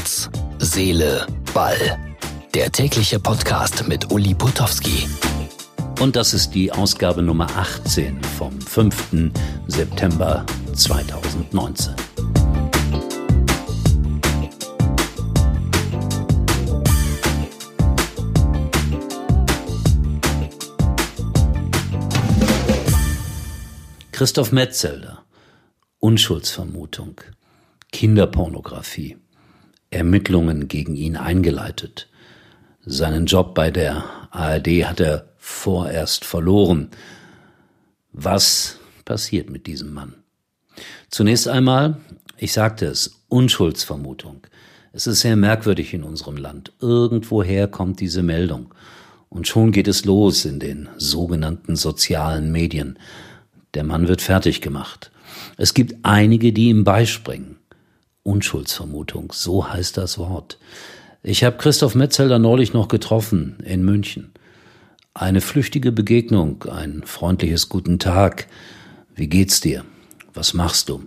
Herz, Seele, Ball. Der tägliche Podcast mit Uli Putowski. Und das ist die Ausgabe Nummer 18 vom 5. September 2019. Christoph Metzelder. Unschuldsvermutung. Kinderpornografie. Ermittlungen gegen ihn eingeleitet. Seinen Job bei der ARD hat er vorerst verloren. Was passiert mit diesem Mann? Zunächst einmal, ich sagte es, Unschuldsvermutung. Es ist sehr merkwürdig in unserem Land. Irgendwoher kommt diese Meldung. Und schon geht es los in den sogenannten sozialen Medien. Der Mann wird fertig gemacht. Es gibt einige, die ihm beispringen. Unschuldsvermutung, so heißt das Wort. Ich habe Christoph Metzelder neulich noch getroffen in München. Eine flüchtige Begegnung, ein freundliches Guten Tag. Wie geht's dir? Was machst du?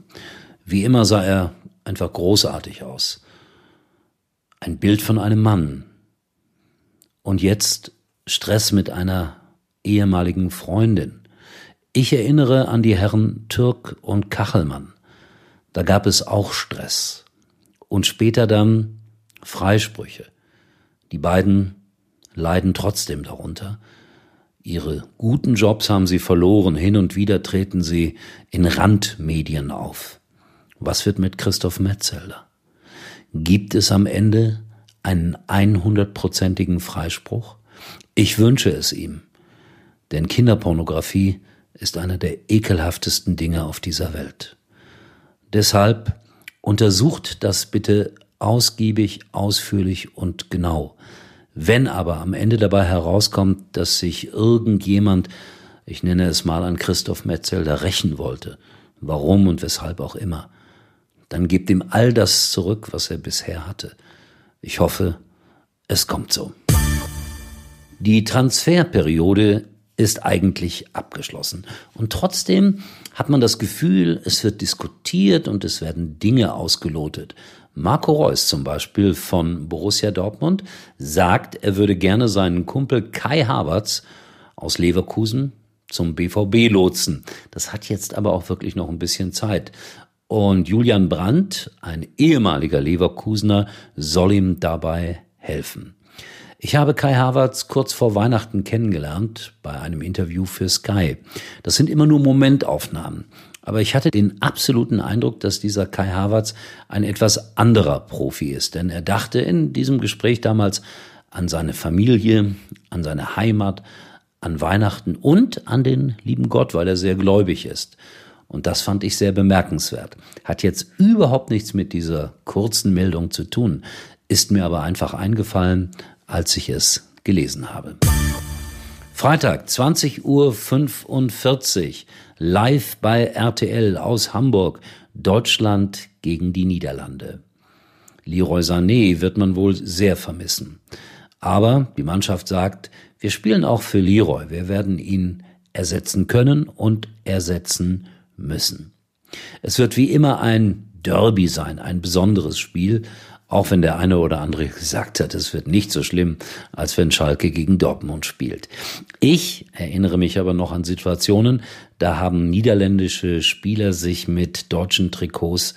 Wie immer sah er einfach großartig aus. Ein Bild von einem Mann. Und jetzt Stress mit einer ehemaligen Freundin. Ich erinnere an die Herren Türk und Kachelmann. Da gab es auch Stress. Und später dann Freisprüche. Die beiden leiden trotzdem darunter. Ihre guten Jobs haben sie verloren. Hin und wieder treten sie in Randmedien auf. Was wird mit Christoph Metzelder? Gibt es am Ende einen 100-prozentigen Freispruch? Ich wünsche es ihm. Denn Kinderpornografie ist einer der ekelhaftesten Dinge auf dieser Welt. Deshalb untersucht das bitte ausgiebig, ausführlich und genau. Wenn aber am Ende dabei herauskommt, dass sich irgendjemand, ich nenne es mal an Christoph Metzelder, rächen wollte, warum und weshalb auch immer, dann gebt ihm all das zurück, was er bisher hatte. Ich hoffe, es kommt so. Die Transferperiode ist eigentlich abgeschlossen. Und trotzdem hat man das Gefühl, es wird diskutiert und es werden Dinge ausgelotet. Marco Reus zum Beispiel von Borussia Dortmund sagt, er würde gerne seinen Kumpel Kai Havertz aus Leverkusen zum BVB lotsen. Das hat jetzt aber auch wirklich noch ein bisschen Zeit. Und Julian Brandt, ein ehemaliger Leverkusener, soll ihm dabei helfen. Ich habe Kai Havertz kurz vor Weihnachten kennengelernt bei einem Interview für Sky. Das sind immer nur Momentaufnahmen. Aber ich hatte den absoluten Eindruck, dass dieser Kai Havertz ein etwas anderer Profi ist. Denn er dachte in diesem Gespräch damals an seine Familie, an seine Heimat, an Weihnachten und an den lieben Gott, weil er sehr gläubig ist. Und das fand ich sehr bemerkenswert. Hat jetzt überhaupt nichts mit dieser kurzen Meldung zu tun, ist mir aber einfach eingefallen, als ich es gelesen habe. Freitag, 20.45 Uhr, live bei RTL aus Hamburg, Deutschland gegen die Niederlande. Leroy Sané wird man wohl sehr vermissen. Aber die Mannschaft sagt, wir spielen auch für Leroy. Wir werden ihn ersetzen können und ersetzen müssen. Es wird wie immer ein Derby sein, ein besonderes Spiel, auch wenn der eine oder andere gesagt hat, es wird nicht so schlimm, als wenn Schalke gegen Dortmund spielt. Ich erinnere mich aber noch an Situationen, da haben niederländische Spieler sich mit deutschen Trikots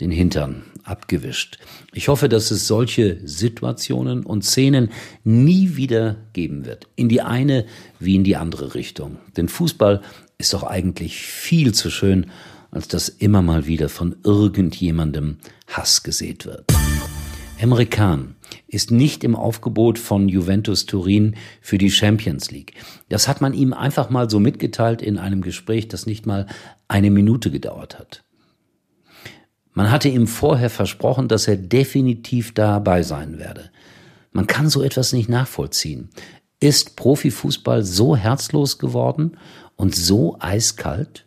den Hintern abgewischt. Ich hoffe, dass es solche Situationen und Szenen nie wieder geben wird. In die eine wie in die andere Richtung. Denn Fußball ist doch eigentlich viel zu schön, als dass immer mal wieder von irgendjemandem Hass gesät wird. Emre Can ist nicht im Aufgebot von Juventus Turin für die Champions League. Das hat man ihm einfach mal so mitgeteilt in einem Gespräch, das nicht mal eine Minute gedauert hat. Man hatte ihm vorher versprochen, dass er definitiv dabei sein werde. Man kann so etwas nicht nachvollziehen. Ist Profifußball so herzlos geworden und so eiskalt?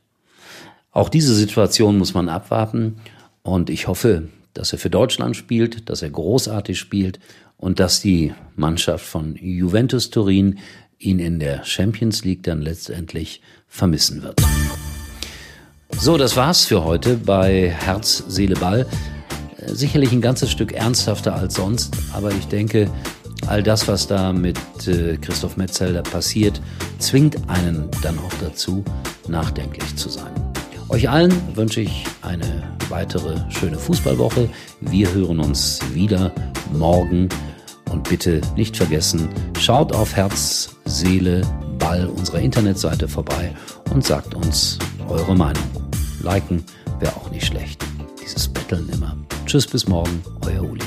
Auch diese Situation muss man abwarten und ich hoffe, dass er für Deutschland spielt, dass er großartig spielt und dass die Mannschaft von Juventus Turin ihn in der Champions League dann letztendlich vermissen wird. So, das war's für heute bei Herz, Seele, Ball. Äh, sicherlich ein ganzes Stück ernsthafter als sonst, aber ich denke, all das, was da mit äh, Christoph Metzelder passiert, zwingt einen dann auch dazu, nachdenklich zu sein. Euch allen wünsche ich eine weitere schöne Fußballwoche. Wir hören uns wieder morgen. Und bitte nicht vergessen, schaut auf Herz, Seele, Ball unserer Internetseite vorbei und sagt uns eure Meinung. Liken wäre auch nicht schlecht. Dieses Betteln immer. Tschüss bis morgen, euer Uli.